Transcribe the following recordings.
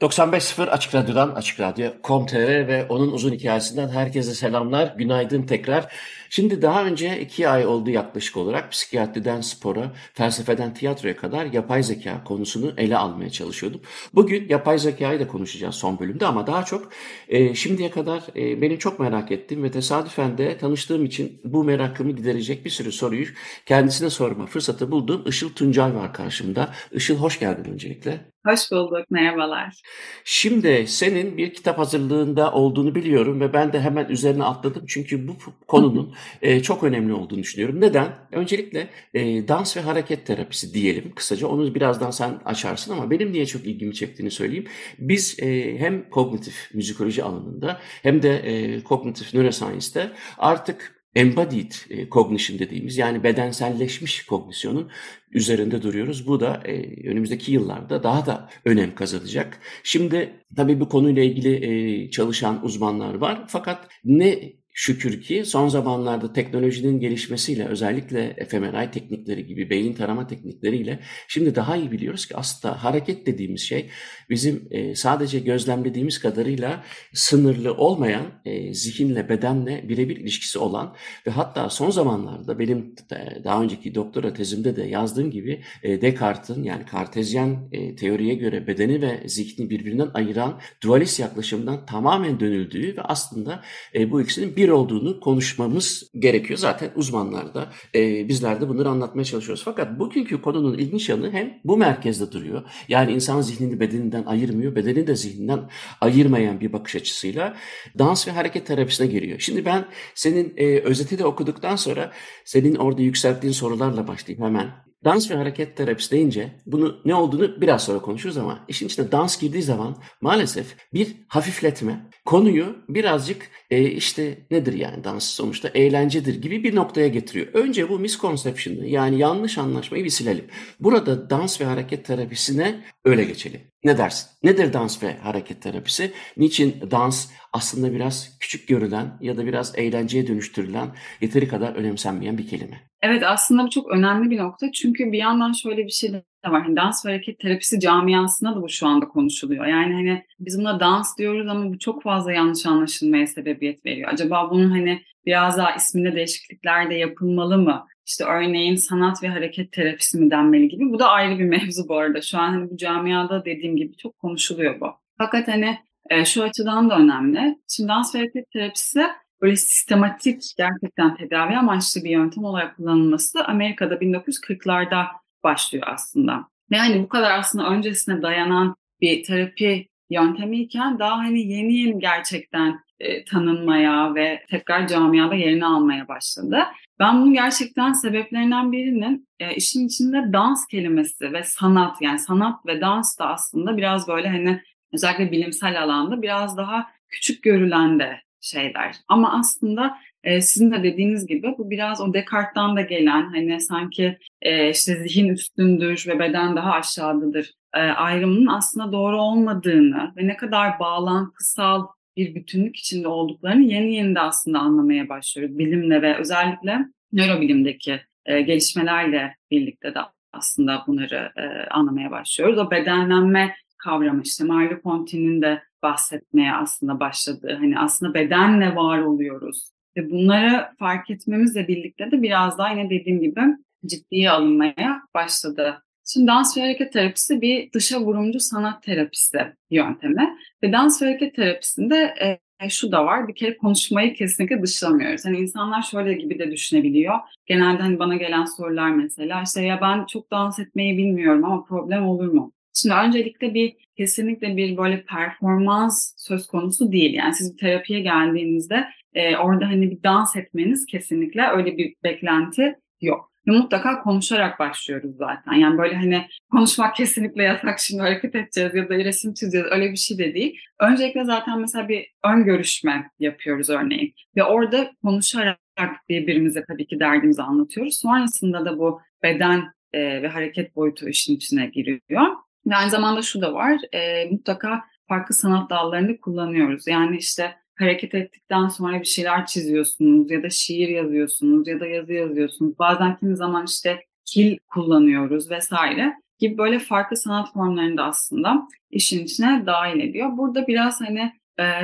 95.0 Açık Radyo'dan Açık Radyo.com.tr ve onun uzun hikayesinden herkese selamlar. Günaydın tekrar. Şimdi daha önce iki ay oldu yaklaşık olarak psikiyatriden spora, felsefeden tiyatroya kadar yapay zeka konusunu ele almaya çalışıyordum. Bugün yapay zekayı da konuşacağız son bölümde ama daha çok e, şimdiye kadar e, benim çok merak ettiğim ve tesadüfen de tanıştığım için bu merakımı giderecek bir sürü soruyu kendisine sorma fırsatı bulduğum Işıl Tuncay var karşımda. Işıl hoş geldin öncelikle. Hoş bulduk, merhabalar. Şimdi senin bir kitap hazırlığında olduğunu biliyorum ve ben de hemen üzerine atladım. Çünkü bu konunun e, çok önemli olduğunu düşünüyorum. Neden? Öncelikle e, dans ve hareket terapisi diyelim kısaca. Onu birazdan sen açarsın ama benim niye çok ilgimi çektiğini söyleyeyim. Biz e, hem kognitif müzikoloji alanında hem de e, kognitif neuroscience'de artık embodied e, cognition dediğimiz yani bedenselleşmiş kognisyonun üzerinde duruyoruz. Bu da e, önümüzdeki yıllarda daha da önem kazanacak. Şimdi tabii bu konuyla ilgili e, çalışan uzmanlar var. Fakat ne şükür ki son zamanlarda teknolojinin gelişmesiyle özellikle fMRI teknikleri gibi beyin tarama teknikleriyle şimdi daha iyi biliyoruz ki aslında hareket dediğimiz şey bizim e, sadece gözlemlediğimiz kadarıyla sınırlı olmayan e, zihinle bedenle birebir ilişkisi olan ve hatta son zamanlarda benim daha önceki doktora tezimde de yazdığım gibi e, Descartes'in yani kartezyen teoriye göre bedeni ve zihni birbirinden ayıran dualist yaklaşımdan tamamen dönüldüğü ve aslında bu ikisinin bir olduğunu konuşmamız gerekiyor. Zaten uzmanlar da e, bizler de bunları anlatmaya çalışıyoruz. Fakat bugünkü konunun ilginç yanı hem bu merkezde duruyor. Yani insan zihnini bedeninden ayırmıyor, bedeni de zihninden ayırmayan bir bakış açısıyla dans ve hareket terapisine giriyor. Şimdi ben senin e, özeti de okuduktan sonra senin orada yükselttiğin sorularla başlayayım hemen. Dans ve hareket terapisi deyince bunu ne olduğunu biraz sonra konuşuruz ama işin içine dans girdiği zaman maalesef bir hafifletme, konuyu birazcık e, işte nedir yani dans sonuçta eğlencedir gibi bir noktaya getiriyor. Önce bu misconception'ı yani yanlış anlaşmayı bir silelim. Burada dans ve hareket terapisine öyle geçelim. Ne dersin? Nedir dans ve hareket terapisi? Niçin dans aslında biraz küçük görülen ya da biraz eğlenceye dönüştürülen yeteri kadar önemsenmeyen bir kelime? Evet aslında bu çok önemli bir nokta. Çünkü bir yandan şöyle bir şey de var. Hani dans ve hareket terapisi camiasında da bu şu anda konuşuluyor. Yani hani biz buna dans diyoruz ama bu çok fazla yanlış anlaşılmaya sebebiyet veriyor. Acaba bunun hani biraz daha isminde değişiklikler de yapılmalı mı? İşte örneğin sanat ve hareket terapisi mi denmeli gibi. Bu da ayrı bir mevzu bu arada. Şu an hani bu camiada dediğim gibi çok konuşuluyor bu. Fakat hani e, şu açıdan da önemli. Şimdi dans ve hareket terapisi böyle sistematik gerçekten tedavi amaçlı bir yöntem olarak kullanılması Amerika'da 1940'larda başlıyor aslında. Yani bu kadar aslında öncesine dayanan bir terapi yöntemiyken daha hani yeni yeni gerçekten e, tanınmaya ve tekrar camiada yerini almaya başladı. Ben bunun gerçekten sebeplerinden birinin e, işin içinde dans kelimesi ve sanat yani sanat ve dans da aslında biraz böyle hani özellikle bilimsel alanda biraz daha küçük görülen de şeyler. Ama aslında e, sizin de dediğiniz gibi bu biraz o Descartes'tan da gelen hani sanki e, işte zihin üstündür ve beden daha aşağıdadır e, ayrımının aslında doğru olmadığını ve ne kadar bağlantısal bir bütünlük içinde olduklarını yeni yeni de aslında anlamaya başlıyoruz bilimle ve özellikle nörobilimdeki e, gelişmelerle birlikte de aslında bunları e, anlamaya başlıyoruz. O bedenlenme kavramı işte Mario Conti'nin de bahsetmeye aslında başladığı hani aslında bedenle var oluyoruz ve bunları fark etmemizle birlikte de biraz daha yine dediğim gibi ciddiye alınmaya başladı. Şimdi dans ve hareket terapisi bir dışa vurumcu sanat terapisi yöntemi ve dans ve hareket terapisinde e, şu da var bir kere konuşmayı kesinlikle dışlamıyoruz. Hani insanlar şöyle gibi de düşünebiliyor. Genelde hani bana gelen sorular mesela işte ya ben çok dans etmeyi bilmiyorum ama problem olur mu? Şimdi öncelikle bir kesinlikle bir böyle performans söz konusu değil. Yani siz bir terapiye geldiğinizde e, orada hani bir dans etmeniz kesinlikle öyle bir beklenti yok. Ve mutlaka konuşarak başlıyoruz zaten. Yani böyle hani konuşmak kesinlikle yasak şimdi hareket edeceğiz ya da resim çizeceğiz öyle bir şey de değil. Öncelikle zaten mesela bir ön görüşme yapıyoruz örneğin. Ve orada konuşarak birbirimize tabii ki derdimizi anlatıyoruz. Sonrasında da bu beden e, ve hareket boyutu işin içine giriyor. Ve aynı zamanda şu da var, e, mutlaka farklı sanat dallarını kullanıyoruz. Yani işte hareket ettikten sonra bir şeyler çiziyorsunuz ya da şiir yazıyorsunuz ya da yazı yazıyorsunuz. Bazen kimi zaman işte kil kullanıyoruz vesaire gibi böyle farklı sanat formlarını da aslında işin içine dahil ediyor. Burada biraz hani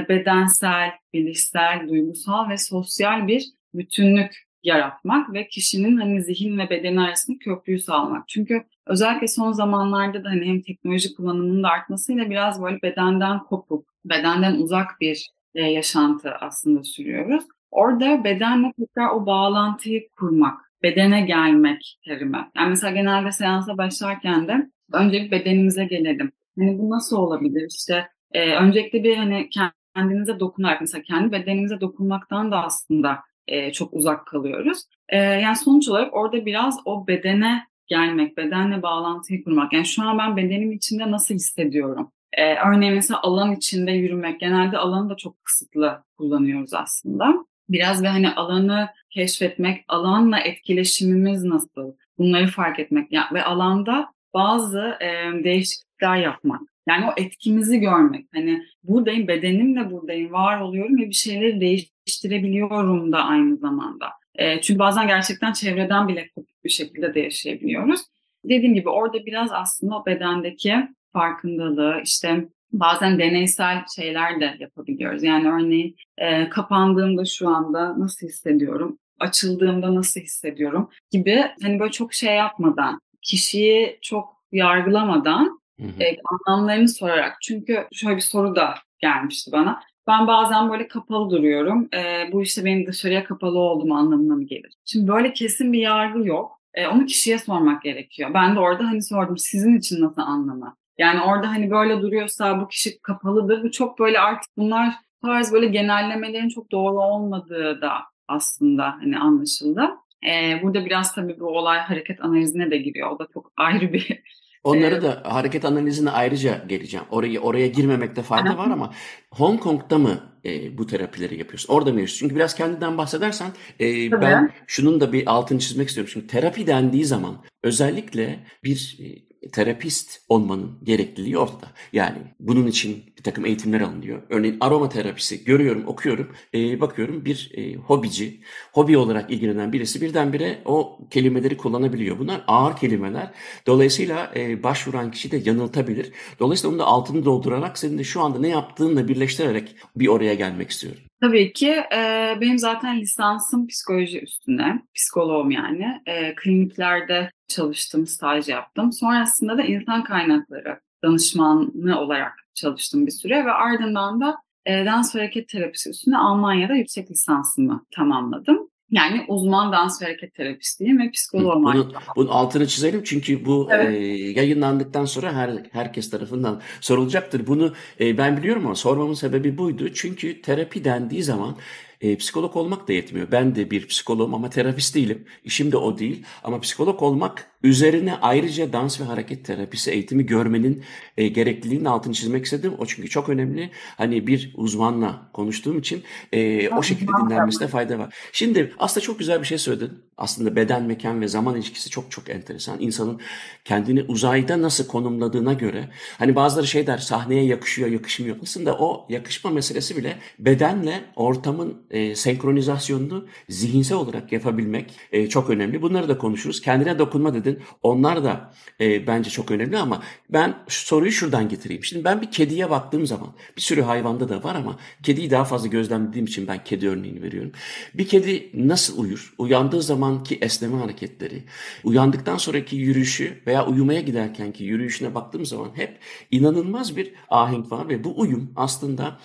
bedensel, bilişsel, duygusal ve sosyal bir bütünlük yaratmak ve kişinin hani zihin ve bedeni arasında köprüyü sağlamak. Çünkü özellikle son zamanlarda da hani hem teknoloji kullanımının da artmasıyla biraz böyle bedenden kopuk, bedenden uzak bir e, yaşantı aslında sürüyoruz. Orada bedenle tekrar o bağlantıyı kurmak, bedene gelmek terimi. Yani mesela genelde seansa başlarken de önce bir bedenimize gelelim. Hani bu nasıl olabilir? İşte e, öncelikle bir hani kendinize dokunarak mesela kendi bedenimize dokunmaktan da aslında e, çok uzak kalıyoruz. E, yani sonuç olarak orada biraz o bedene gelmek, bedenle bağlantıyı kurmak. Yani şu an ben bedenim içinde nasıl hissediyorum? Ee, örneğin mesela alan içinde yürümek. Genelde alanı da çok kısıtlı kullanıyoruz aslında. Biraz ve hani alanı keşfetmek, alanla etkileşimimiz nasıl? Bunları fark etmek yani, ve alanda bazı e, değişiklikler yapmak. Yani o etkimizi görmek. Hani buradayım, bedenimle buradayım, var oluyorum ve bir şeyleri değiştirebiliyorum da aynı zamanda. E, çünkü bazen gerçekten çevreden bile kopuk bir şekilde de yaşayabiliyoruz. Dediğim gibi orada biraz aslında o bedendeki farkındalığı, işte bazen deneysel şeyler de yapabiliyoruz. Yani örneğin e, kapandığımda şu anda nasıl hissediyorum, açıldığımda nasıl hissediyorum gibi hani böyle çok şey yapmadan, kişiyi çok yargılamadan hı hı. E, anlamlarını sorarak. Çünkü şöyle bir soru da gelmişti bana. Ben bazen böyle kapalı duruyorum. E, bu işte benim dışarıya kapalı olduğum anlamına mı gelir? Şimdi böyle kesin bir yargı yok. E, onu kişiye sormak gerekiyor. Ben de orada hani sordum sizin için nasıl anlamı? Yani orada hani böyle duruyorsa bu kişi kapalıdır. Bu çok böyle artık bunlar tarz böyle genellemelerin çok doğru olmadığı da aslında hani anlaşıldı. Ee, burada biraz tabii bu olay hareket analizine de giriyor. O da çok ayrı bir Onları da hareket analizine ayrıca geleceğim. Oraya oraya girmemekte fayda var ama Hong Kong'da mı e, bu terapileri yapıyorsun? Orada mı yapıyorsun? Çünkü biraz kendinden bahsedersen e, ben şunun da bir altını çizmek istiyorum. Çünkü terapi dendiği zaman özellikle bir e, terapist olmanın gerekliliği ortada. Yani bunun için bir takım eğitimler alınıyor. Örneğin aroma terapisi görüyorum, okuyorum, e, bakıyorum bir e, hobici, hobi olarak ilgilenen birisi birdenbire o kelimeleri kullanabiliyor. Bunlar ağır kelimeler. Dolayısıyla e, başvuran kişi de yanıltabilir. Dolayısıyla onu da altını doldurarak senin de şu anda ne yaptığınla birleştirerek bir oraya gelmek istiyorum. Tabii ki. E, benim zaten lisansım psikoloji üstüne. Psikoloğum yani. E, kliniklerde çalıştım, staj yaptım. Sonrasında da insan kaynakları danışmanı olarak çalıştım bir süre ve ardından da e, dans ve hareket terapisi üstüne Almanya'da yüksek lisansımı tamamladım. Yani uzman dans ve hareket terapistiyim ve psikoloğum. Bunu, bunun altını çizelim çünkü bu evet. e, yayınlandıktan sonra her herkes tarafından sorulacaktır. Bunu e, ben biliyorum ama sormamın sebebi buydu. Çünkü terapi dendiği zaman e, psikolog olmak da yetmiyor. Ben de bir psikologum ama terapist değilim. İşim de o değil. Ama psikolog olmak üzerine ayrıca dans ve hareket terapisi eğitimi görmenin e, gerekliliğinin altını çizmek istedim. O çünkü çok önemli. Hani bir uzmanla konuştuğum için e, o şekilde dinlenmesine fayda var. Şimdi aslında çok güzel bir şey söyledin. Aslında beden, mekan ve zaman ilişkisi çok çok enteresan. İnsanın kendini uzayda nasıl konumladığına göre hani bazıları şey der sahneye yakışıyor, yakışmıyor. Aslında o yakışma meselesi bile bedenle ortamın e, senkronizasyonunu zihinsel olarak yapabilmek e, çok önemli. Bunları da konuşuruz. Kendine dokunma dedin. Onlar da e, bence çok önemli ama ben soruyu şuradan getireyim. Şimdi ben bir kediye baktığım zaman bir sürü hayvanda da var ama kediyi daha fazla gözlemlediğim için ben kedi örneğini veriyorum. Bir kedi nasıl uyur? Uyandığı zamanki esneme hareketleri, uyandıktan sonraki yürüyüşü veya uyumaya giderkenki yürüyüşüne baktığım zaman hep inanılmaz bir ahenk var ve bu uyum aslında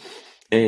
E,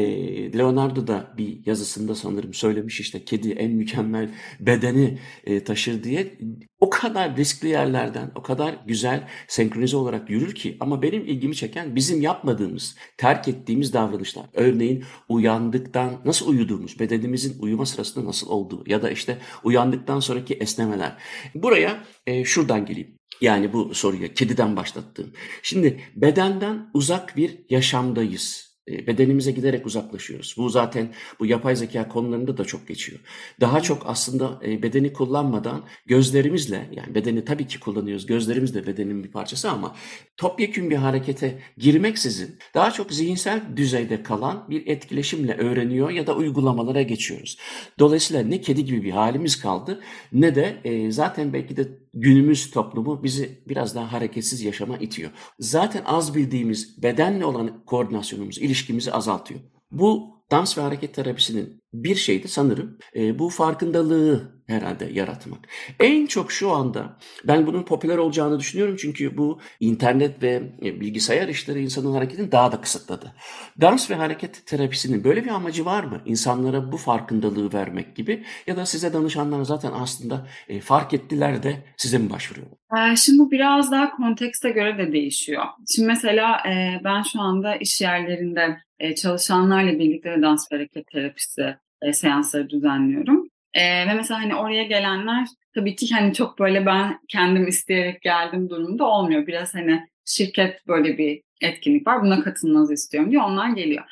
Leonardo da bir yazısında sanırım söylemiş işte kedi en mükemmel bedeni e, taşır diye. O kadar riskli yerlerden, o kadar güzel senkronize olarak yürür ki ama benim ilgimi çeken bizim yapmadığımız, terk ettiğimiz davranışlar. Örneğin uyandıktan nasıl uyuduğumuz, bedenimizin uyuma sırasında nasıl olduğu ya da işte uyandıktan sonraki esnemeler. Buraya e, şuradan geleyim. Yani bu soruya kediden başlattığım. Şimdi bedenden uzak bir yaşamdayız. E, bedenimize giderek uzaklaşıyoruz. Bu zaten bu yapay zeka konularında da çok geçiyor. Daha çok aslında e, bedeni kullanmadan gözlerimizle yani bedeni tabii ki kullanıyoruz. Gözlerimiz de bedenin bir parçası ama topyekün bir harekete girmeksizin daha çok zihinsel düzeyde kalan bir etkileşimle öğreniyor ya da uygulamalara geçiyoruz. Dolayısıyla ne kedi gibi bir halimiz kaldı ne de e, zaten belki de günümüz toplumu bizi biraz daha hareketsiz yaşama itiyor. Zaten az bildiğimiz bedenle olan koordinasyonumuz, ilişkimizi azaltıyor. Bu dans ve hareket terapisinin bir şeydi sanırım e, bu farkındalığı herhalde yaratmak. En çok şu anda ben bunun popüler olacağını düşünüyorum çünkü bu internet ve e, bilgisayar işleri insanın hareketini daha da kısıtladı. Dans ve hareket terapisinin böyle bir amacı var mı? İnsanlara bu farkındalığı vermek gibi ya da size danışanlar zaten aslında e, fark ettiler de size mi başvuruyor? Ee, şimdi bu biraz daha kontekste göre de değişiyor. Şimdi mesela e, ben şu anda iş yerlerinde çalışanlarla birlikte dans ve hareket terapisi seansları düzenliyorum. E, ve mesela hani oraya gelenler tabii ki hani çok böyle ben kendim isteyerek geldim durumda olmuyor. Biraz hani şirket böyle bir etkinlik var buna katılmanızı istiyorum diye onlar geliyor.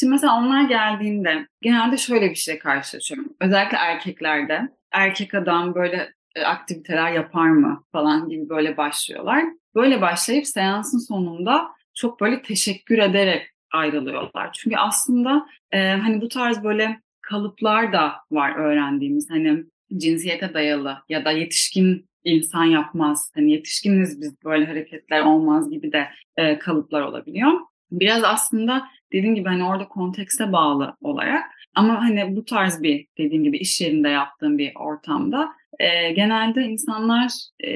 Şimdi mesela onlar geldiğinde genelde şöyle bir şeyle karşılaşıyorum. Özellikle erkeklerde erkek adam böyle e, aktiviteler yapar mı falan gibi böyle başlıyorlar. Böyle başlayıp seansın sonunda çok böyle teşekkür ederek ayrılıyorlar. Çünkü aslında e, hani bu tarz böyle kalıplar da var öğrendiğimiz. Hani cinsiyete dayalı ya da yetişkin insan yapmaz. Hani yetişkiniz biz böyle hareketler olmaz gibi de e, kalıplar olabiliyor. Biraz aslında dediğim gibi hani orada kontekste bağlı olarak ama hani bu tarz bir dediğim gibi iş yerinde yaptığım bir ortamda e, genelde insanlar e,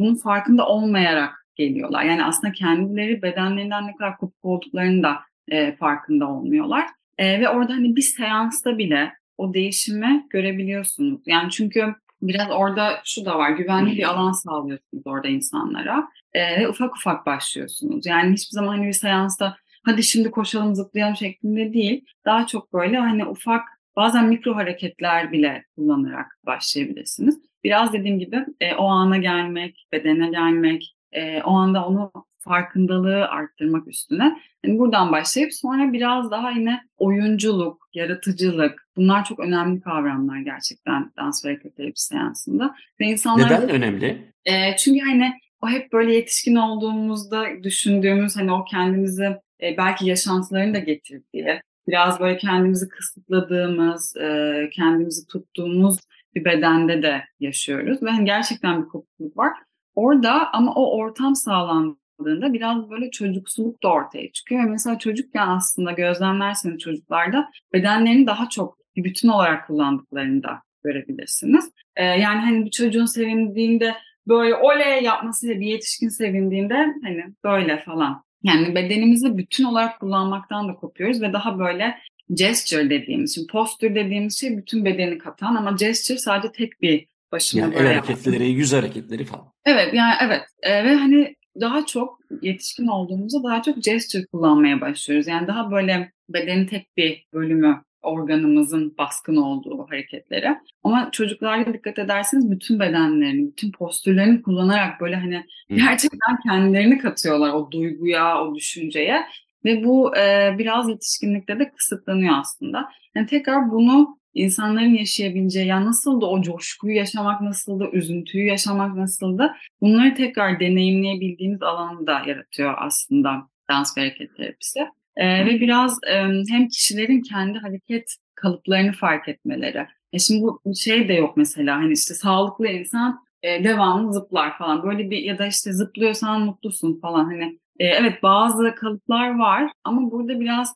bunun farkında olmayarak geliyorlar. Yani aslında kendileri bedenlerinden ne kadar kopuk olduklarını da e, farkında olmuyorlar. E, ve orada hani bir seansta bile o değişimi görebiliyorsunuz. Yani çünkü biraz orada şu da var, güvenli bir alan sağlıyorsunuz orada insanlara e, ve ufak ufak başlıyorsunuz. Yani hiçbir zaman hani bir seansta hadi şimdi koşalım zıplayalım şeklinde değil. Daha çok böyle hani ufak bazen mikro hareketler bile kullanarak başlayabilirsiniz. Biraz dediğim gibi e, o ana gelmek, bedene gelmek, e, o anda onu farkındalığı arttırmak üstüne. Yani buradan başlayıp sonra biraz daha yine oyunculuk, yaratıcılık bunlar çok önemli kavramlar gerçekten dans ve hareket seansında. Ve insanlar, Neden önemli? E, çünkü hani o hep böyle yetişkin olduğumuzda düşündüğümüz hani o kendimizi e, belki yaşantılarını da getirdiği, biraz böyle kendimizi kısıtladığımız, e, kendimizi tuttuğumuz bir bedende de yaşıyoruz. Ve hani gerçekten bir kopukluk var. Orada ama o ortam sağlandı yapıldığında biraz böyle çocuksuluk da ortaya çıkıyor. Mesela çocukken aslında gözlemlerseniz çocuklarda bedenlerini daha çok bir bütün olarak kullandıklarını da görebilirsiniz. Ee, yani hani bir çocuğun sevindiğinde böyle oley yapmasıyla bir yetişkin sevindiğinde hani böyle falan. Yani bedenimizi bütün olarak kullanmaktan da kopuyoruz ve daha böyle gesture dediğimiz, şimdi postür dediğimiz şey bütün bedeni katan ama gesture sadece tek bir başına yani el hareketleri, yüz hareketleri falan. Evet yani evet ee, ve hani daha çok yetişkin olduğumuzda daha çok gesture kullanmaya başlıyoruz. Yani daha böyle bedenin tek bir bölümü organımızın baskın olduğu hareketlere. Ama çocuklarda dikkat ederseniz bütün bedenlerini, bütün postürlerini kullanarak böyle hani gerçekten kendilerini katıyorlar o duyguya, o düşünceye. Ve bu e, biraz yetişkinlikte de kısıtlanıyor aslında. Yani tekrar bunu insanların yaşayabileceği, yani nasıldı o coşkuyu yaşamak nasıldı, üzüntüyü yaşamak nasıldı, bunları tekrar deneyimleyebildiğimiz alanı da yaratıyor aslında dans ve hareket terapisi. Ee, ve biraz e, hem kişilerin kendi hareket kalıplarını fark etmeleri. E şimdi bu şey de yok mesela hani işte sağlıklı insan e, devamlı zıplar falan böyle bir ya da işte zıplıyorsan mutlusun falan hani e, evet bazı kalıplar var ama burada biraz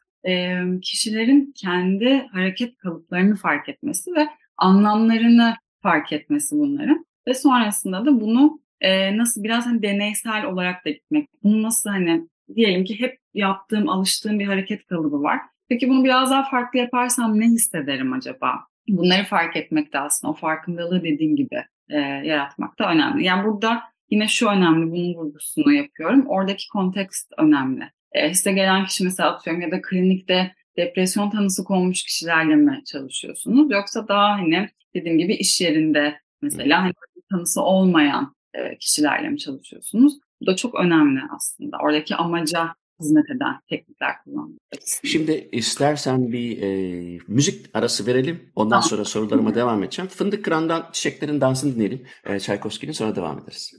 kişilerin kendi hareket kalıplarını fark etmesi ve anlamlarını fark etmesi bunların ve sonrasında da bunu nasıl biraz hani deneysel olarak da gitmek. Bunu nasıl hani diyelim ki hep yaptığım, alıştığım bir hareket kalıbı var. Peki bunu biraz daha farklı yaparsam ne hissederim acaba? Bunları fark etmek de aslında o farkındalığı dediğim gibi e, yaratmak da önemli. Yani burada yine şu önemli, bunun vurgusunu yapıyorum. Oradaki kontekst önemli. E, size gelen kişi mesela atıyorum ya da klinikte depresyon tanısı konmuş kişilerle mi çalışıyorsunuz? Yoksa daha hani dediğim gibi iş yerinde mesela hani tanısı olmayan e, kişilerle mi çalışıyorsunuz? Bu da çok önemli aslında. Oradaki amaca hizmet eden teknikler kullanmak Şimdi istersen bir e, müzik arası verelim. Ondan sonra sorularıma devam edeceğim. Fındık Kıran'dan Çiçeklerin Dansı'nı dinleyelim. E, Çaykovski'nin sonra devam ederiz.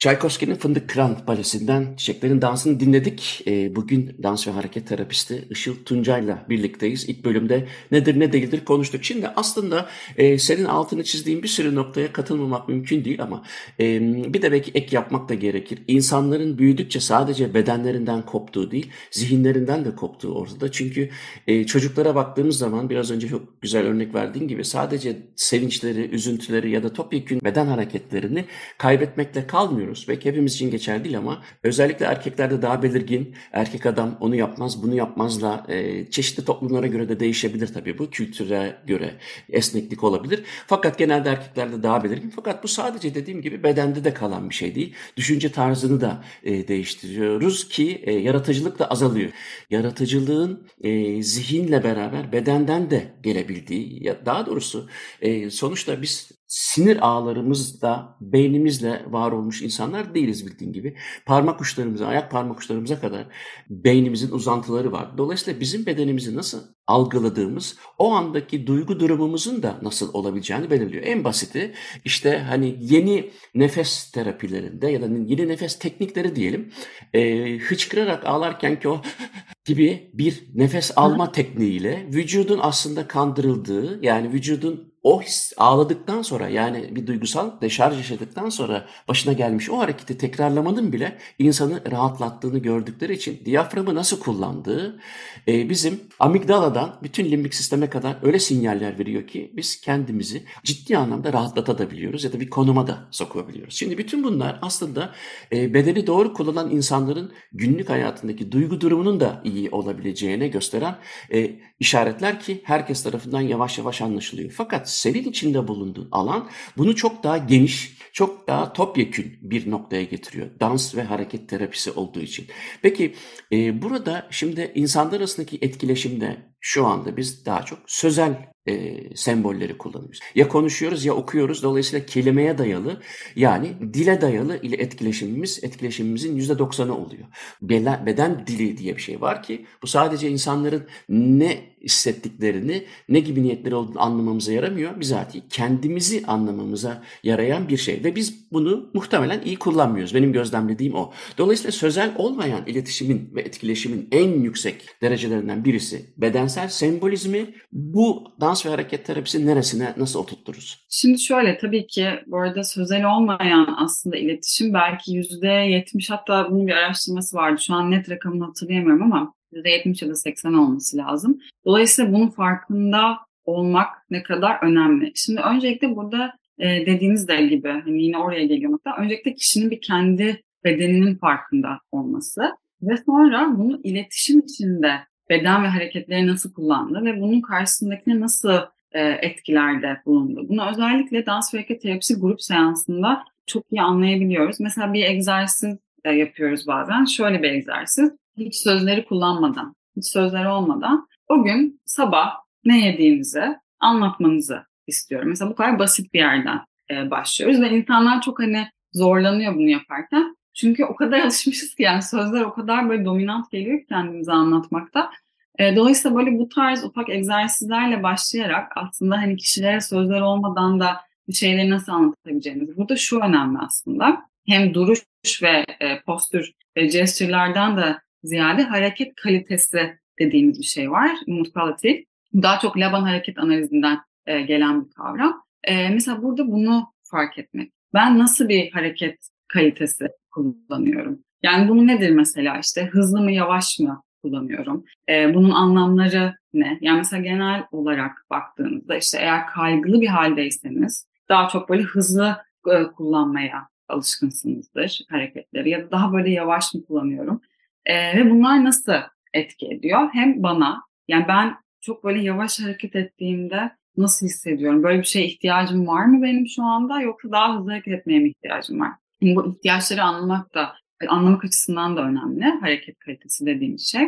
Çaykovski'nin Fındık Kıran Balesi'nden Çiçeklerin Dansı'nı dinledik. E, bugün dans ve hareket terapisti Işıl Tuncay'la birlikteyiz. İlk bölümde nedir ne değildir konuştuk. Şimdi aslında e, senin altını çizdiğin bir sürü noktaya katılmamak mümkün değil ama e, bir de belki ek yapmak da gerekir. İnsanların büyüdükçe sadece bedenlerinden koptuğu değil, zihinlerinden de koptuğu ortada. Çünkü e, çocuklara baktığımız zaman biraz önce çok güzel örnek verdiğin gibi sadece sevinçleri, üzüntüleri ya da topyekün beden hareketlerini kaybetmekle kalmıyor görüyoruz. Belki hepimiz için geçerli değil ama özellikle erkeklerde daha belirgin. Erkek adam onu yapmaz, bunu yapmazla e, çeşitli toplumlara göre de değişebilir tabii bu. Kültüre göre esneklik olabilir. Fakat genelde erkeklerde daha belirgin. Fakat bu sadece dediğim gibi bedende de kalan bir şey değil. Düşünce tarzını da e, değiştiriyoruz ki e, yaratıcılık da azalıyor. Yaratıcılığın e, zihinle beraber bedenden de gelebildiği, ya daha doğrusu e, sonuçta biz sinir ağlarımızda beynimizle var olmuş insanlar değiliz bildiğin gibi. Parmak uçlarımıza, ayak parmak uçlarımıza kadar beynimizin uzantıları var. Dolayısıyla bizim bedenimizi nasıl algıladığımız o andaki duygu durumumuzun da nasıl olabileceğini belirliyor. En basiti işte hani yeni nefes terapilerinde ya da yeni nefes teknikleri diyelim e, hıçkırarak ağlarken ki o gibi bir nefes alma tekniğiyle vücudun aslında kandırıldığı yani vücudun o his ağladıktan sonra yani bir duygusal deşarj yaşadıktan sonra başına gelmiş o hareketi tekrarlamanın bile insanı rahatlattığını gördükleri için diyaframı nasıl kullandığı e, bizim amigdaladan bütün limbik sisteme kadar öyle sinyaller veriyor ki biz kendimizi ciddi anlamda rahatlatabiliyoruz ya da bir konuma da sokabiliyoruz. Şimdi bütün bunlar aslında e, bedeni doğru kullanan insanların günlük hayatındaki duygu durumunun da iyi olabileceğine gösteren e, işaretler ki herkes tarafından yavaş yavaş anlaşılıyor. Fakat senin içinde bulunduğun alan bunu çok daha geniş, çok daha topyekün bir noktaya getiriyor. Dans ve hareket terapisi olduğu için. Peki e, burada şimdi insanlar arasındaki etkileşimde şu anda biz daha çok sözel e, sembolleri kullanıyoruz. Ya konuşuyoruz ya okuyoruz. Dolayısıyla kelimeye dayalı yani dile dayalı ile etkileşimimiz etkileşimimizin yüzde doksanı oluyor. Beden, beden dili diye bir şey var ki bu sadece insanların ne hissettiklerini, ne gibi niyetleri olduğunu anlamamıza yaramıyor. Bizatihi kendimizi anlamamıza yarayan bir şey ve biz bunu muhtemelen iyi kullanmıyoruz. Benim gözlemlediğim o. Dolayısıyla sözel olmayan iletişimin ve etkileşimin en yüksek derecelerinden birisi bedensel sembolizmi. Bu dans ve hareket terapisi neresine nasıl oturturuz? Şimdi şöyle tabii ki bu arada sözel olmayan aslında iletişim belki yüzde yetmiş hatta bunun bir araştırması vardı. Şu an net rakamını hatırlayamıyorum ama %70 ya da 80 olması lazım. Dolayısıyla bunun farkında olmak ne kadar önemli. Şimdi öncelikle burada e, dediğiniz de gibi hani yine oraya geliyor hatta öncelikle kişinin bir kendi bedeninin farkında olması ve sonra bunu iletişim içinde beden ve hareketleri nasıl kullandı ve bunun karşısındakine nasıl e, etkilerde bulundu. Bunu özellikle dans ve hareket terapisi grup seansında çok iyi anlayabiliyoruz. Mesela bir egzersiz e, yapıyoruz bazen. Şöyle bir egzersiz hiç sözleri kullanmadan, hiç sözleri olmadan o gün sabah ne yediğinizi anlatmanızı istiyorum. Mesela bu kadar basit bir yerden e, başlıyoruz ve insanlar çok hani zorlanıyor bunu yaparken. Çünkü o kadar alışmışız ki yani sözler o kadar böyle dominant geliyor ki kendimizi anlatmakta. E, dolayısıyla böyle bu tarz ufak egzersizlerle başlayarak aslında hani kişilere sözler olmadan da bir şeyleri nasıl anlatabileceğimiz. Burada şu önemli aslında. Hem duruş ve e, postür ve gestürlerden de ziyade hareket kalitesi dediğimiz bir şey var. Musculative. Daha çok Laban hareket analizinden e, gelen bir kavram. E, mesela burada bunu fark etmek. Ben nasıl bir hareket kalitesi kullanıyorum? Yani bunu nedir mesela işte hızlı mı yavaş mı kullanıyorum? E, bunun anlamları ne? Yani mesela genel olarak baktığınızda işte eğer kaygılı bir haldeyseniz daha çok böyle hızlı e, kullanmaya alışkınsınızdır hareketleri ya da daha böyle yavaş mı kullanıyorum? E, ve bunlar nasıl etki ediyor? Hem bana Yani ben çok böyle yavaş hareket ettiğimde nasıl hissediyorum? Böyle bir şeye ihtiyacım var mı benim şu anda yoksa daha hızlı hareket etmeye mi ihtiyacım var? Bu ihtiyaçları anlamak da anlamak açısından da önemli hareket kalitesi dediğimiz şey.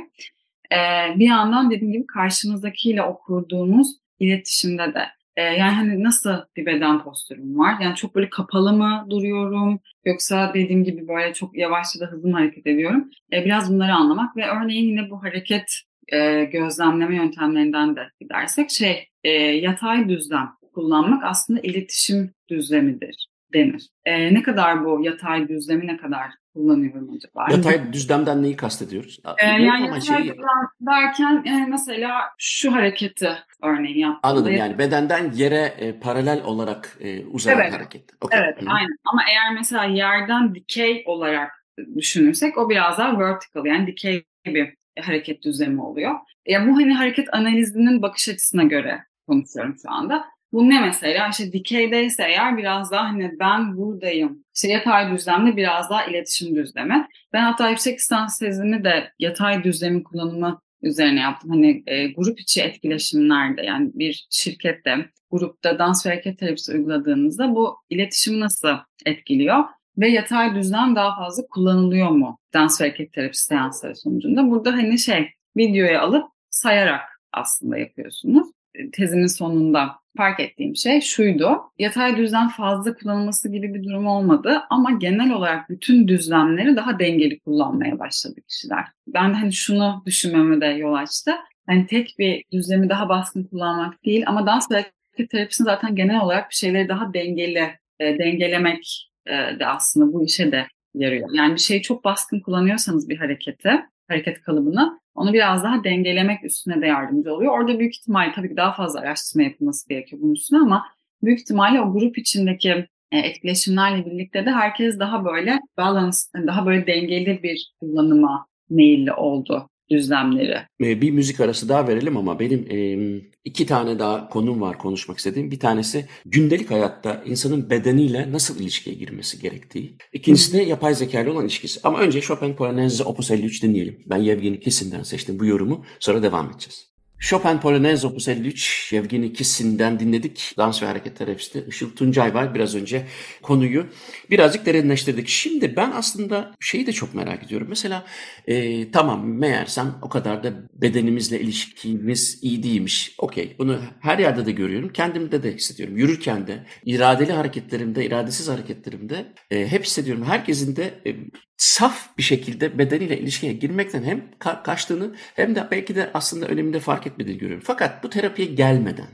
Ee, bir yandan dediğim gibi karşımızdakiyle o kurduğumuz iletişimde de e, yani hani nasıl bir beden postürüm var? Yani çok böyle kapalı mı duruyorum? Yoksa dediğim gibi böyle çok yavaşça da hızlı mı hareket ediyorum? E, biraz bunları anlamak ve örneğin yine bu hareket e, gözlemleme yöntemlerinden de gidersek şey e, yatay düzlem kullanmak aslında iletişim düzlemidir denir. E, ne kadar bu yatay düzlemi ne kadar kullanıyorum acaba? Yatay düzlemden neyi kastediyoruz? Ee, yani yatay şey... düzlem derken e, mesela şu hareketi örneğin yaptığımda. Anladım yani bedenden yere e, paralel olarak e, uzayan evet. hareket. Okay. Evet Hı-hı. aynen ama eğer mesela yerden dikey olarak düşünürsek o biraz daha vertical yani dikey bir hareket düzlemi oluyor. Ya bu hani hareket analizinin bakış açısına göre konuşuyorum şu anda. Bu ne mesela? İşte dikeydeyse eğer biraz daha hani ben buradayım. İşte yatay düzlemde biraz daha iletişim düzlemi. Ben hatta yüksek lisans tezimi de yatay düzlemin kullanımı üzerine yaptım. Hani e, grup içi etkileşimlerde yani bir şirkette grupta dans ve hareket terapisi uyguladığınızda bu iletişimi nasıl etkiliyor? Ve yatay düzlem daha fazla kullanılıyor mu dans ve hareket terapisi seansları sonucunda? Burada hani şey videoya alıp sayarak aslında yapıyorsunuz. Tezimin sonunda fark ettiğim şey şuydu. Yatay düzlem fazla kullanılması gibi bir durum olmadı ama genel olarak bütün düzlemleri daha dengeli kullanmaya başladı kişiler. Ben hani şunu düşünmeme de yol açtı. Hani tek bir düzlemi daha baskın kullanmak değil ama dans ve hareket terapisinin zaten genel olarak bir şeyleri daha dengeli, e, dengelemek e, de aslında bu işe de yarıyor. Yani bir şeyi çok baskın kullanıyorsanız bir hareketi, hareket kalıbını onu biraz daha dengelemek üstüne de yardımcı oluyor. Orada büyük ihtimal tabii ki daha fazla araştırma yapılması gerekiyor bunun üstüne ama büyük ihtimalle o grup içindeki e, etkileşimlerle birlikte de herkes daha böyle balance, daha böyle dengeli bir kullanıma meyilli oldu düzlemleri. Bir müzik arası daha verelim ama benim iki tane daha konum var konuşmak istediğim. Bir tanesi gündelik hayatta insanın bedeniyle nasıl ilişkiye girmesi gerektiği. İkincisi de yapay zeka ile olan ilişkisi. Ama önce Chopin Polonaise'de Opus 53 dinleyelim. Ben Yevgeni Kissin'den seçtim bu yorumu. Sonra devam edeceğiz. Chopin Polonaise Opus 53 Yevgeni Kissin'den dinledik. Dans ve hareket terapisti Işıl Tuncay var biraz önce konuyu birazcık derinleştirdik. Şimdi ben aslında şeyi de çok merak ediyorum. Mesela e, tamam meğersem o kadar da bedenimizle ilişkimiz iyi değilmiş. Okey bunu her yerde de görüyorum. Kendimde de hissediyorum. Yürürken de iradeli hareketlerimde, iradesiz hareketlerimde e, hep hissediyorum. Herkesin de e, saf bir şekilde bedeniyle ilişkiye girmekten hem ka- kaçtığını hem de belki de aslında öneminde fark etmediğini görüyorum. Fakat bu terapiye gelmeden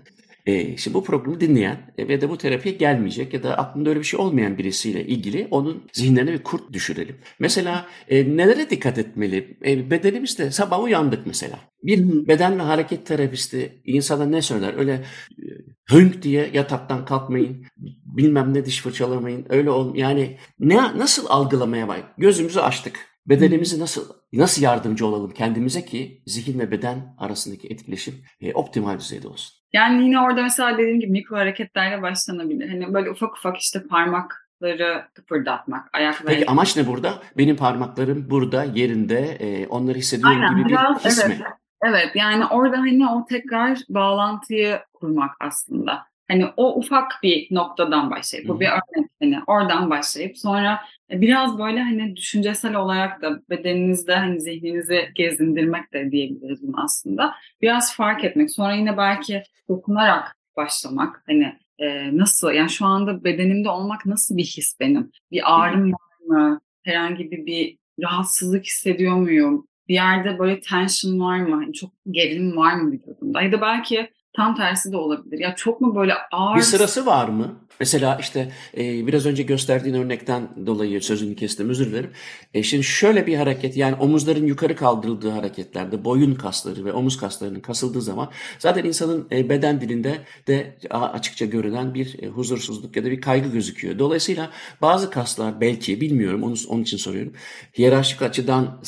e, şimdi bu programı dinleyen e, ve de bu terapiye gelmeyecek ya da aklında öyle bir şey olmayan birisiyle ilgili onun zihinlerine bir kurt düşürelim. Mesela e, nelere dikkat etmeli? E, bedenimizde sabah uyandık mesela. Bir beden ve hareket terapisti insana ne söyler? Öyle e, hönk diye yataktan kalkmayın, bilmem ne diş fırçalamayın. Öyle ol yani ne nasıl algılamaya bak. Gözümüzü açtık. Bedenimizi nasıl nasıl yardımcı olalım kendimize ki zihin ve beden arasındaki etkileşim e, optimal düzeyde olsun. Yani yine orada mesela dediğim gibi mikro hareketlerle başlanabilir. Hani böyle ufak ufak işte parmakları kıpırdatmak, ayakları... Peki amaç ne burada? Benim parmaklarım burada, yerinde, e, onları hissediyorum Aynen, gibi biraz, bir his evet, mi? Evet, yani orada hani o tekrar bağlantıyı kurmak aslında. Hani o ufak bir noktadan başlayıp, bu bir örnek hani oradan başlayıp sonra e, biraz böyle hani düşüncesel olarak da bedeninizde hani zihninizi gezindirmek de diyebiliriz bunu aslında. Biraz fark etmek. Sonra yine belki dokunarak başlamak. Hani e, nasıl yani şu anda bedenimde olmak nasıl bir his benim? Bir ağrım var mı? Herhangi bir, bir rahatsızlık hissediyor muyum? Bir yerde böyle tension var mı? Hani çok gerilim var mı vücudumda? Ya da belki Tam tersi de olabilir. Ya çok mu böyle ağır... Bir sırası var mı? Mesela işte e, biraz önce gösterdiğin örnekten dolayı sözünü kestim özür dilerim. E, şimdi şöyle bir hareket yani omuzların yukarı kaldırıldığı hareketlerde boyun kasları ve omuz kaslarının kasıldığı zaman zaten insanın e, beden dilinde de açıkça görünen bir e, huzursuzluk ya da bir kaygı gözüküyor. Dolayısıyla bazı kaslar belki bilmiyorum onu, onun için soruyorum. Hiyerarşik açıdan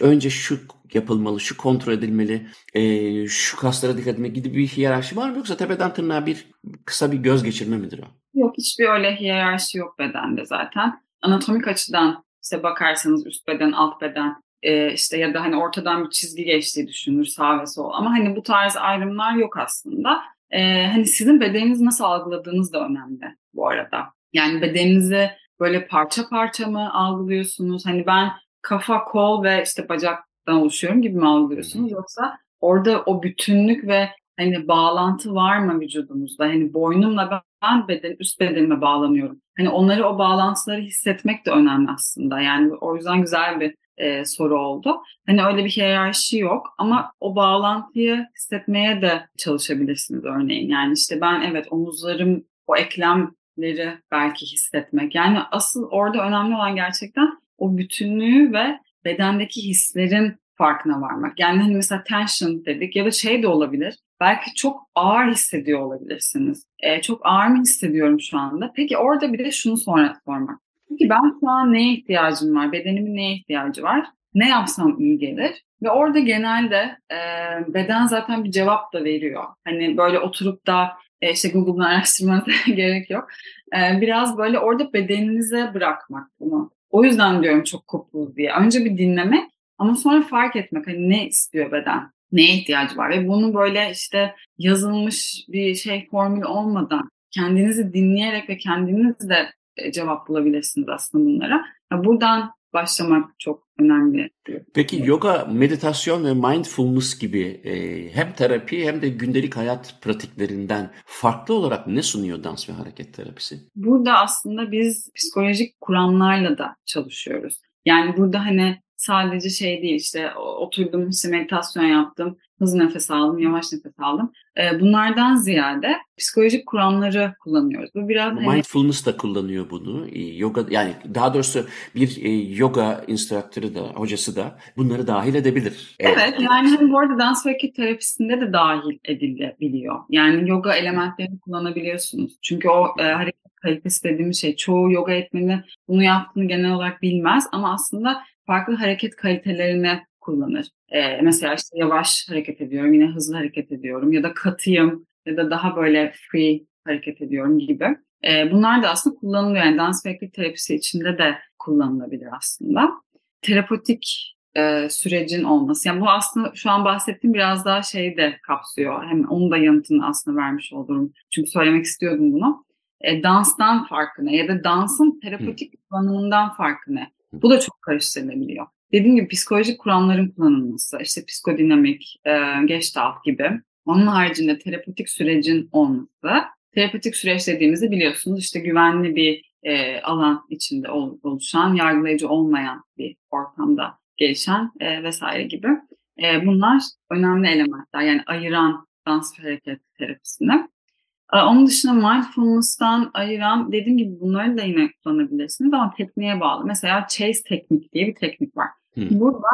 önce şu yapılmalı, şu kontrol edilmeli, e, şu kaslara dikkat etmek gibi bir hiyerarşi var mı? Yoksa tepeden tırnağa bir kısa bir göz geçirme midir o? Yok hiçbir öyle hiyerarşi yok bedende zaten. Anatomik açıdan işte bakarsanız üst beden, alt beden e, işte ya da hani ortadan bir çizgi geçtiği düşünülür sağ ve sol. Ama hani bu tarz ayrımlar yok aslında. E, hani sizin bedeninizi nasıl algıladığınız da önemli bu arada. Yani bedeninizi böyle parça parça mı algılıyorsunuz? Hani ben kafa, kol ve işte bacaktan oluşuyorum gibi mi algılıyorsunuz? Yoksa orada o bütünlük ve hani bağlantı var mı vücudumuzda? Hani boynumla ben beden, üst bedenime bağlanıyorum. Hani onları o bağlantıları hissetmek de önemli aslında. Yani o yüzden güzel bir e, soru oldu. Hani öyle bir hiyerarşi yok ama o bağlantıyı hissetmeye de çalışabilirsiniz örneğin. Yani işte ben evet omuzlarım, o eklemleri belki hissetmek. Yani asıl orada önemli olan gerçekten o bütünlüğü ve bedendeki hislerin farkına varmak. Yani hani mesela tension dedik ya da şey de olabilir. Belki çok ağır hissediyor olabilirsiniz. E, çok ağır mı hissediyorum şu anda? Peki orada bir de şunu sonra sormak. Peki ben şu an neye ihtiyacım var? Bedenimin neye ihtiyacı var? Ne yapsam iyi gelir? Ve orada genelde e, beden zaten bir cevap da veriyor. Hani böyle oturup da e, işte Google'dan araştırmanıza gerek yok. E, biraz böyle orada bedeninize bırakmak bunu. O yüzden diyorum çok kopuz diye. Önce bir dinlemek ama sonra fark etmek hani ne istiyor beden, neye ihtiyacı var ve bunu böyle işte yazılmış bir şey formül olmadan kendinizi dinleyerek ve kendiniz de e, cevap bulabilirsiniz aslında bunlara. Buradan başlamak çok önemli. Peki yoga, meditasyon ve mindfulness gibi e, hem terapi hem de gündelik hayat pratiklerinden farklı olarak ne sunuyor dans ve hareket terapisi? Burada aslında biz psikolojik kuramlarla da çalışıyoruz. Yani burada hani sadece şey değil işte oturdum işte meditasyon yaptım, hızlı nefes aldım, yavaş nefes aldım. Ee, bunlardan ziyade psikolojik kuramları kullanıyoruz. Bu biraz hani mindfulness da kullanıyor bunu. Ee, yoga yani daha doğrusu bir e, yoga instruktörü da hocası da bunları dahil edebilir. Evet, evet yani hani bu arada dans ve terapisinde de dahil edilebiliyor. Yani yoga elementlerini kullanabiliyorsunuz. Çünkü o e, hareket kalitesi dediğimiz şey çoğu yoga etmeni bunu yaptığını genel olarak bilmez ama aslında farklı hareket kalitelerini kullanır. Ee, mesela işte yavaş hareket ediyorum, yine hızlı hareket ediyorum ya da katıyım ya da daha böyle free hareket ediyorum gibi. Ee, bunlar da aslında kullanılıyor. Yani dans hareket terapisi içinde de kullanılabilir aslında. Terapötik e, sürecin olması. Yani bu aslında şu an bahsettiğim biraz daha şeyi de kapsıyor. Hem onun da yanıtını aslında vermiş olurum. Çünkü söylemek istiyordum bunu. E, danstan farkı ne? Ya da dansın terapötik kullanımından farkı ne? Bu da çok karıştırılabiliyor. Dediğim gibi psikolojik kuramların kullanılması, işte psikodinamik, e, gestalt gibi. Onun haricinde terapötik sürecin olması. Terapötik süreç dediğimizi biliyorsunuz işte güvenli bir e, alan içinde oluşan, yargılayıcı olmayan bir ortamda gelişen e, vesaire gibi. E, bunlar önemli elementler. Yani ayıran dans hareket terapisini. Onun dışında mindfulness'tan ayıran dediğim gibi bunları da yine kullanabilirsiniz ama tekniğe bağlı. Mesela chase teknik diye bir teknik var. Hmm. Burada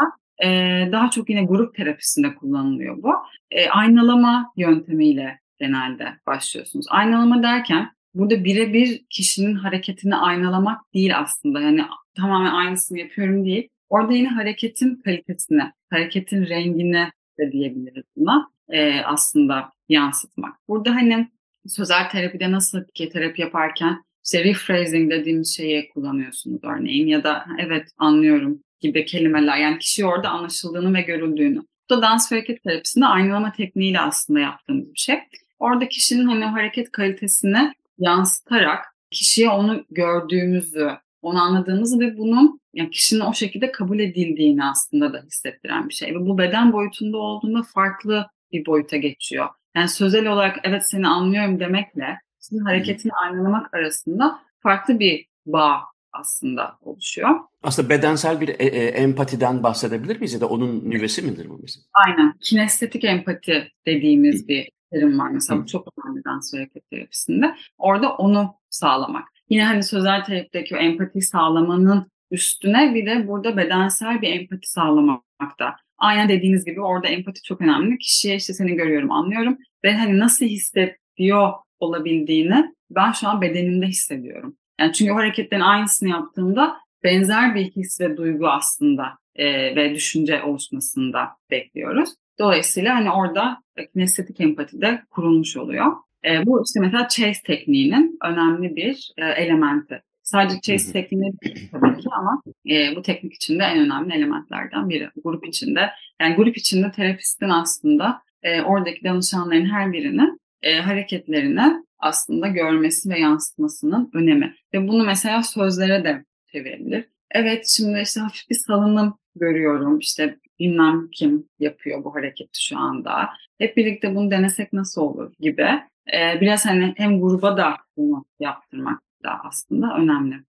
e, daha çok yine grup terapisinde kullanılıyor bu. E, aynalama yöntemiyle genelde başlıyorsunuz. Aynalama derken burada birebir kişinin hareketini aynalamak değil aslında. Yani tamamen aynısını yapıyorum değil. Orada yine hareketin kalitesini, hareketin rengini de diyebiliriz buna e, aslında yansıtmak. Burada hani sözel terapide nasıl ki terapi yaparken işte rephrasing dediğimiz şeyi kullanıyorsunuz örneğin ya da evet anlıyorum gibi kelimeler yani kişi orada anlaşıldığını ve görüldüğünü. Bu da dans ve hareket terapisinde aynalama tekniğiyle aslında yaptığımız bir şey. Orada kişinin hani hareket kalitesini yansıtarak kişiye onu gördüğümüzü, onu anladığımızı ve bunun yani kişinin o şekilde kabul edildiğini aslında da hissettiren bir şey. Ve bu beden boyutunda olduğunda farklı bir boyuta geçiyor. Yani sözel olarak evet seni anlıyorum demekle sizin hareketini aynalamak arasında farklı bir bağ aslında oluşuyor. Aslında bedensel bir e, e, empatiden bahsedebilir miyiz ya da onun nüvesi midir bu mesela? Aynen. Kinestetik empati dediğimiz Hı. bir terim var mesela. Hı. Bu çok önemli dans hareket terapisinde. Orada onu sağlamak. Yine hani sözel terapideki o empati sağlamanın üstüne bir de burada bedensel bir empati sağlamak da aynen dediğiniz gibi orada empati çok önemli. Kişiye işte seni görüyorum, anlıyorum ve hani nasıl hissediyor olabildiğini ben şu an bedenimde hissediyorum. Yani çünkü o hareketlerin aynısını yaptığımda benzer bir his ve duygu aslında e, ve düşünce oluşmasında bekliyoruz. Dolayısıyla hani orada kinestetik empati de kurulmuş oluyor. E, bu işte mesela chase tekniğinin önemli bir e, elementi. Sadece chase tekniği tabii ki ama e, bu teknik içinde en önemli elementlerden biri. Grup içinde yani grup içinde terapistin aslında e, oradaki danışanların her birinin e, hareketlerini aslında görmesi ve yansıtmasının önemi. Ve bunu mesela sözlere de çevirebilir. Evet şimdi işte hafif bir salınım görüyorum. İşte bilmem kim yapıyor bu hareketi şu anda. Hep birlikte bunu denesek nasıl olur gibi. Ee, biraz hani hem gruba da bunu yaptırmak da aslında önemli.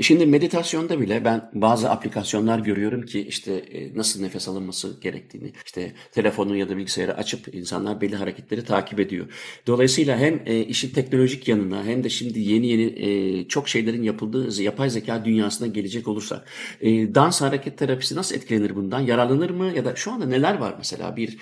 Şimdi meditasyonda bile ben bazı aplikasyonlar görüyorum ki işte e, nasıl nefes alınması gerektiğini işte telefonu ya da bilgisayarı açıp insanlar belli hareketleri takip ediyor. Dolayısıyla hem e, işin teknolojik yanına hem de şimdi yeni yeni e, çok şeylerin yapıldığı yapay zeka dünyasına gelecek olursak dans hareket terapisi nasıl etkilenir bundan? Yararlanır mı ya da şu anda neler var mesela bir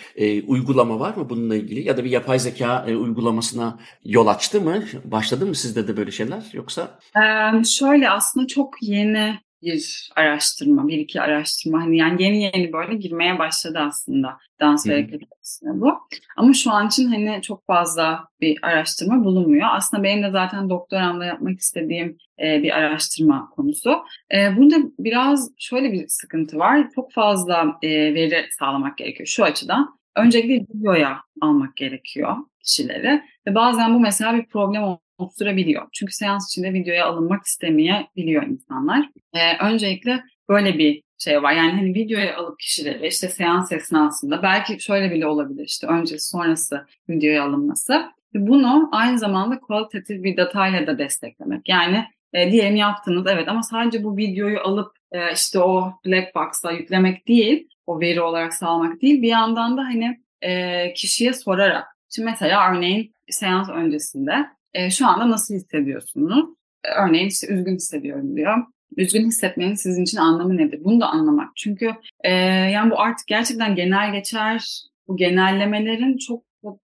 uygulama var mı bununla ilgili ya da bir yapay zeka uygulamasına yol açtı mı? Başladı mı sizde de böyle şeyler yoksa? Ee, şöyle aslında çok yeni bir araştırma, bir iki araştırma hani yani yeni yeni böyle girmeye başladı aslında dans ve hareket bu. Ama şu an için hani çok fazla bir araştırma bulunmuyor. Aslında benim de zaten doktoramda yapmak istediğim e, bir araştırma konusu. E, burada biraz şöyle bir sıkıntı var. Çok fazla e, veri sağlamak gerekiyor şu açıdan. Öncelikle videoya almak gerekiyor kişileri ve bazen bu mesela bir problem oluşturabiliyor. Çünkü seans içinde videoya alınmak istemeyebiliyor insanlar. Ee, öncelikle böyle bir şey var. Yani hani videoya alıp kişileri işte seans esnasında belki şöyle bile olabilir işte öncesi sonrası videoya alınması. Bunu aynı zamanda kualitatif bir datayla da desteklemek. Yani e, diyelim yaptınız evet ama sadece bu videoyu alıp e, işte o black box'a yüklemek değil, o veri olarak sağlamak değil. Bir yandan da hani e, kişiye sorarak. Şimdi mesela örneğin seans öncesinde e, şu anda nasıl hissediyorsunuz? E, örneğin işte üzgün hissediyorum diyor. Üzgün hissetmenin sizin için anlamı nedir? Bunu da anlamak. Çünkü e, yani bu artık gerçekten genel geçer, bu genellemelerin çok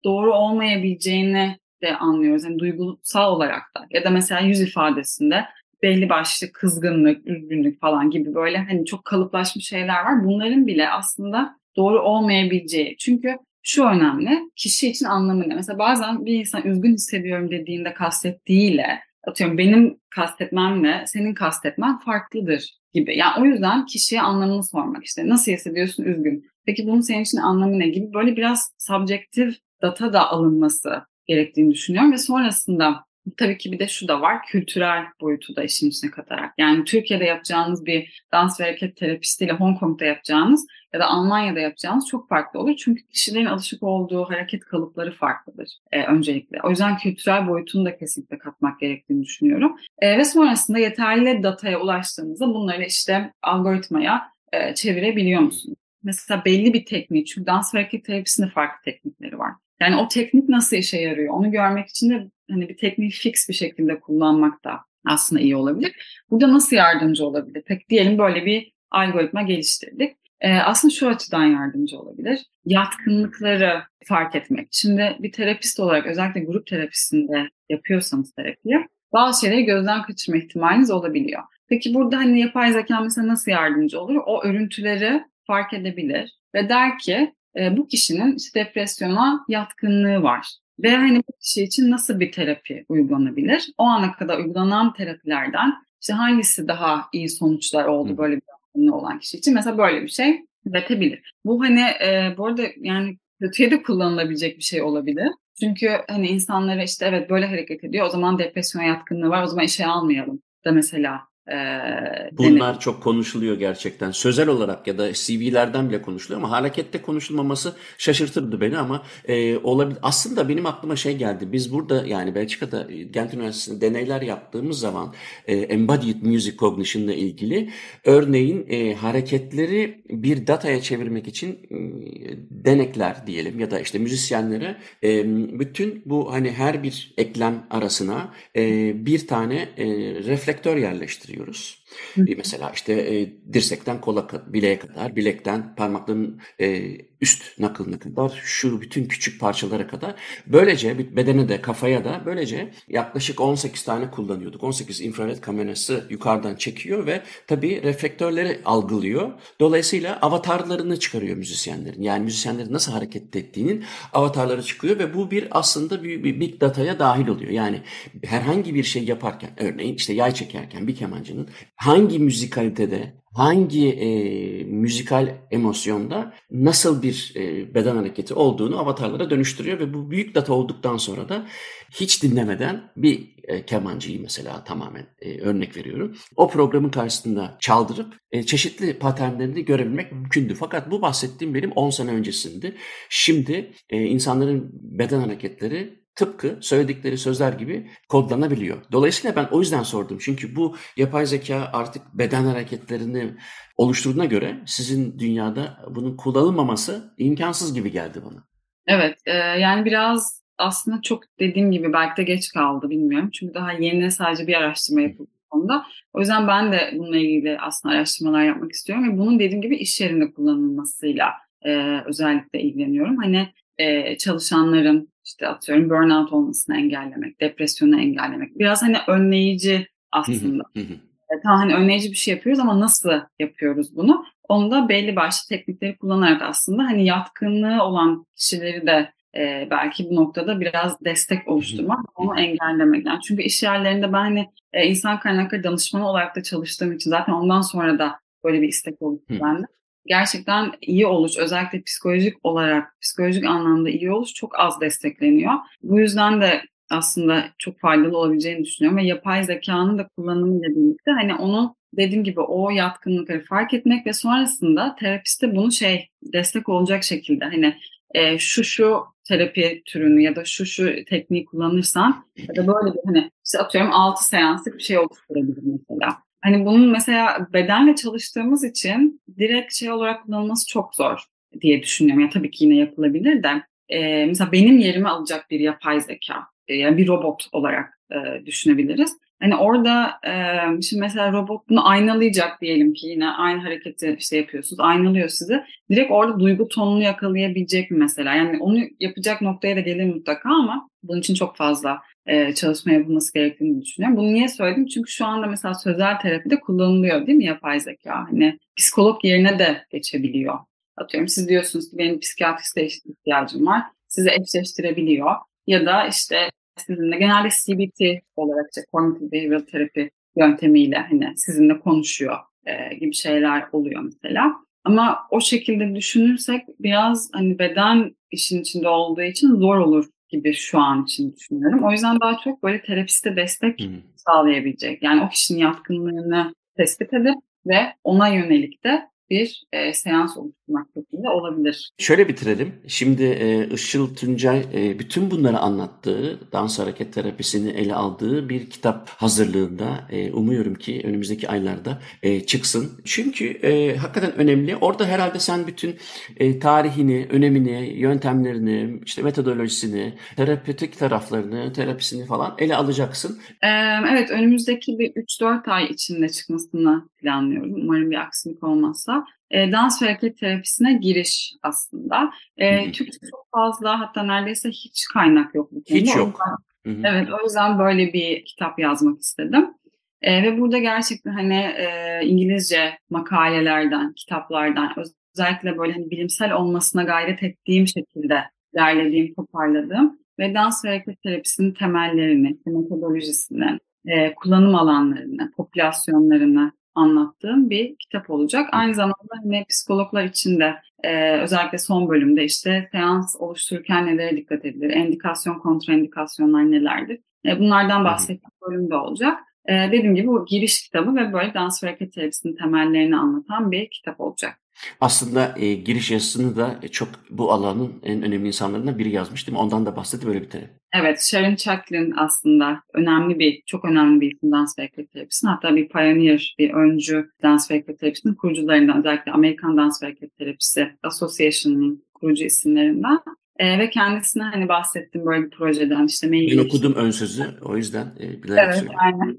doğru olmayabileceğini de anlıyoruz. Yani duygusal olarak da ya da mesela yüz ifadesinde belli başlı kızgınlık, üzgünlük falan gibi böyle hani çok kalıplaşmış şeyler var. Bunların bile aslında doğru olmayabileceği. Çünkü şu önemli, kişi için anlamı ne? Mesela bazen bir insan üzgün hissediyorum dediğinde kastettiğiyle, atıyorum benim kastetmemle senin kastetmen farklıdır gibi. Yani o yüzden kişiye anlamını sormak işte nasıl hissediyorsun üzgün. Peki bunun senin için anlamı ne gibi böyle biraz subjektif data da alınması gerektiğini düşünüyorum ve sonrasında Tabii ki bir de şu da var, kültürel boyutu da işin içine katarak. Yani Türkiye'de yapacağınız bir dans ve hareket terapistiyle Hong Kong'da yapacağınız ya da Almanya'da yapacağınız çok farklı olur. Çünkü kişilerin alışık olduğu hareket kalıpları farklıdır e, öncelikle. O yüzden kültürel boyutunu da kesinlikle katmak gerektiğini düşünüyorum. E, ve sonrasında yeterli dataya ulaştığınızda bunları işte algoritmaya e, çevirebiliyor musunuz? Mesela belli bir teknik, çünkü dans ve hareket terapisinde farklı teknikleri var. Yani o teknik nasıl işe yarıyor? Onu görmek için de hani bir tekniği fix bir şekilde kullanmak da aslında iyi olabilir. Burada nasıl yardımcı olabilir? Peki diyelim böyle bir algoritma geliştirdik. Ee, aslında şu açıdan yardımcı olabilir. Yatkınlıkları fark etmek. Şimdi bir terapist olarak özellikle grup terapisinde yapıyorsanız terapiyi bazı şeyleri gözden kaçırma ihtimaliniz olabiliyor. Peki burada hani yapay zeka mesela nasıl yardımcı olur? O örüntüleri fark edebilir ve der ki e, bu kişinin işte depresyona yatkınlığı var. Ve hani bu kişi için nasıl bir terapi uygulanabilir? O ana kadar uygulanan terapilerden işte hangisi daha iyi sonuçlar oldu böyle bir yatkınlığı olan kişi için? Mesela böyle bir şey üretebilir. Bu hani e, bu arada yani kötüye de kullanılabilecek bir şey olabilir. Çünkü hani insanlara işte evet böyle hareket ediyor o zaman depresyon yatkınlığı var o zaman işe almayalım da mesela Bunlar denedim. çok konuşuluyor gerçekten. Sözel olarak ya da CV'lerden bile konuşuluyor ama harekette konuşulmaması şaşırtırdı beni ama e, olabilir. Aslında benim aklıma şey geldi. Biz burada yani Belçika'da e, Gent Üniversitesi'nde deneyler yaptığımız zaman e, Embodied Music Cognition ile ilgili örneğin e, hareketleri bir dataya çevirmek için e, denekler diyelim ya da işte müzisyenlere e, bütün bu hani her bir eklem arasına e, bir tane e, reflektör yerleştiriyor ediyoruz. Hı. Mesela işte e, dirsekten kola bileğe kadar, bilekten parmakların e, üst nakılına kadar şu bütün küçük parçalara kadar böylece bedene de kafaya da böylece yaklaşık 18 tane kullanıyorduk. 18 infrared kamerası yukarıdan çekiyor ve tabii reflektörleri algılıyor. Dolayısıyla avatarlarını çıkarıyor müzisyenlerin. Yani müzisyenlerin nasıl hareket ettiğinin avatarları çıkıyor ve bu bir aslında bir, bir big data'ya dahil oluyor. Yani herhangi bir şey yaparken örneğin işte yay çekerken bir kemancının hangi müzikalitede hangi e, müzikal emosyonda nasıl bir e, beden hareketi olduğunu avatarlara dönüştürüyor ve bu büyük data olduktan sonra da hiç dinlemeden bir e, kemancıyı mesela tamamen e, örnek veriyorum. O programın karşısında çaldırıp e, çeşitli paternlerini görebilmek mümkündü. Fakat bu bahsettiğim benim 10 sene öncesinde. Şimdi e, insanların beden hareketleri tıpkı söyledikleri sözler gibi kodlanabiliyor. Dolayısıyla ben o yüzden sordum. Çünkü bu yapay zeka artık beden hareketlerini oluşturduğuna göre sizin dünyada bunun kullanılmaması imkansız gibi geldi bana. Evet, e, yani biraz aslında çok dediğim gibi belki de geç kaldı bilmiyorum. Çünkü daha yeni sadece bir araştırma yapıldı konuda. O yüzden ben de bununla ilgili aslında araştırmalar yapmak istiyorum ve bunun dediğim gibi iş yerinde kullanılmasıyla e, özellikle ilgileniyorum. Hani e, çalışanların işte atıyorum burnout olmasını engellemek, depresyonu engellemek. Biraz hani önleyici aslında. e, tamam hani önleyici bir şey yapıyoruz ama nasıl yapıyoruz bunu? Onu da belli başlı teknikleri kullanarak aslında hani yatkınlığı olan kişileri de e, belki bu noktada biraz destek oluşturmak, onu engellemek. Yani çünkü iş yerlerinde ben hani e, insan kaynakları danışmanı olarak da çalıştığım için zaten ondan sonra da böyle bir istek oluştu bende gerçekten iyi oluş, özellikle psikolojik olarak, psikolojik anlamda iyi oluş çok az destekleniyor. Bu yüzden de aslında çok faydalı olabileceğini düşünüyorum ve yapay zekanın da kullanımıyla birlikte hani onun dediğim gibi o yatkınlıkları fark etmek ve sonrasında terapiste bunu şey destek olacak şekilde hani e, şu şu terapi türünü ya da şu şu tekniği kullanırsan ya da böyle bir hani işte atıyorum 6 seanslık bir şey oluşturabilir mesela. Hani bunun mesela bedenle çalıştığımız için direkt şey olarak kullanılması çok zor diye düşünüyorum. Ya tabii ki yine yapılabilir de. E, mesela benim yerimi alacak bir yapay zeka, e, yani bir robot olarak e, düşünebiliriz. Hani orada e, şimdi mesela robot bunu aynalayacak diyelim ki yine aynı hareketi işte yapıyorsunuz. Aynalıyor sizi. Direkt orada duygu tonunu yakalayabilecek mi mesela? Yani onu yapacak noktaya da gelir mutlaka ama bunun için çok fazla e, çalışma yapılması gerektiğini düşünüyorum. Bunu niye söyledim? Çünkü şu anda mesela sözel terapide kullanılıyor değil mi yapay zeka? Hani psikolog yerine de geçebiliyor. Atıyorum siz diyorsunuz ki benim psikiyatriste ihtiyacım var. Size eşleştirebiliyor. Ya da işte sizinle genelde CBT olarak işte Cognitive Behavioral Therapy yöntemiyle hani sizinle konuşuyor e, gibi şeyler oluyor mesela. Ama o şekilde düşünürsek biraz hani beden işin içinde olduğu için zor olur gibi şu an için düşünüyorum. O yüzden daha çok böyle terapiste destek hmm. sağlayabilecek. Yani o kişinin yatkınlığını tespit edip ve ona yönelik de bir e, seans oluşturmak şeklinde olabilir. Şöyle bitirelim. Şimdi e, Işıl Tuncay e, bütün bunları anlattığı, dans hareket terapisini ele aldığı bir kitap hazırlığında e, umuyorum ki önümüzdeki aylarda e, çıksın. Çünkü e, hakikaten önemli. Orada herhalde sen bütün e, tarihini, önemini, yöntemlerini, işte metodolojisini, terapötik taraflarını, terapisini falan ele alacaksın. E, evet önümüzdeki bir 3-4 ay içinde çıkmasını planlıyorum. Umarım bir aksilik olmazsa e, dans ve hareket terapisine giriş aslında. E, Türkçe çok fazla hatta neredeyse hiç kaynak yok bu konuda. Hiç yok. Yüzden, evet o yüzden böyle bir kitap yazmak istedim. E, ve burada gerçekten hani e, İngilizce makalelerden, kitaplardan özellikle böyle hani bilimsel olmasına gayret ettiğim şekilde derlediğim, toparladığım ve dans ve hareket terapisinin temellerini, metodolojisini, e, kullanım alanlarını, popülasyonlarını anlattığım bir kitap olacak. Aynı zamanda yine psikologlar için de e, özellikle son bölümde işte seans oluştururken nelere dikkat edilir, endikasyon, kontraindikasyonlar nelerdir? E, bunlardan bahsettiğim bölümde olacak. E, dediğim gibi bu giriş kitabı ve böyle dans ve hareket terapisinin temellerini anlatan bir kitap olacak. Aslında e, giriş yazısını da e, çok bu alanın en önemli insanlarından biri yazmış değil mi? Ondan da bahsedip böyle bitirelim. Evet, Sharon Chaplin aslında önemli bir, çok önemli bir isim dans ve hareket terapisinin. Hatta bir pioneer, bir öncü dans ve terapisinin kurucularından, özellikle Amerikan Dans ve Terapisi Association'ın kurucu isimlerinden. E, ve kendisine hani bahsettim böyle bir projeden işte mail. Ben okudum ön sözü o yüzden e, bilerek evet, Aynen.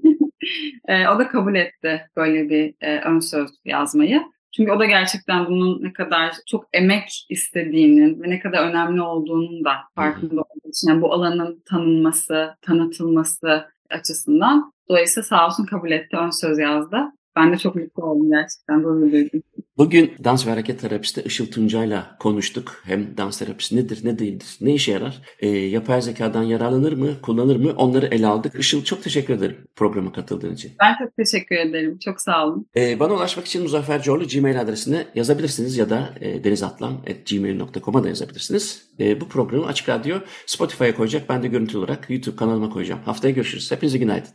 e, o da kabul etti böyle bir e, ön söz yazmayı. Çünkü o da gerçekten bunun ne kadar çok emek istediğinin ve ne kadar önemli olduğunun da farkında olduğu için. Yani bu alanın tanınması, tanıtılması açısından. Dolayısıyla sağ olsun kabul etti, ön söz yazdı. Ben de çok mutlu oldum gerçekten, gurur duydum. Bugün dans ve hareket terapisti Işıl Tuncay'la konuştuk. Hem dans terapisi nedir, ne değildir, ne işe yarar, e, yapay zekadan yararlanır mı, kullanır mı onları ele aldık. Işıl çok teşekkür ederim programa katıldığın için. Ben çok teşekkür ederim. Çok sağ olun. E, bana ulaşmak için Muzaffer Corlu Gmail adresine yazabilirsiniz ya da e, denizatlam.gmail.com'a da yazabilirsiniz. E, bu programı Açık Radyo Spotify'a koyacak. Ben de görüntü olarak YouTube kanalıma koyacağım. Haftaya görüşürüz. Hepinize günaydın.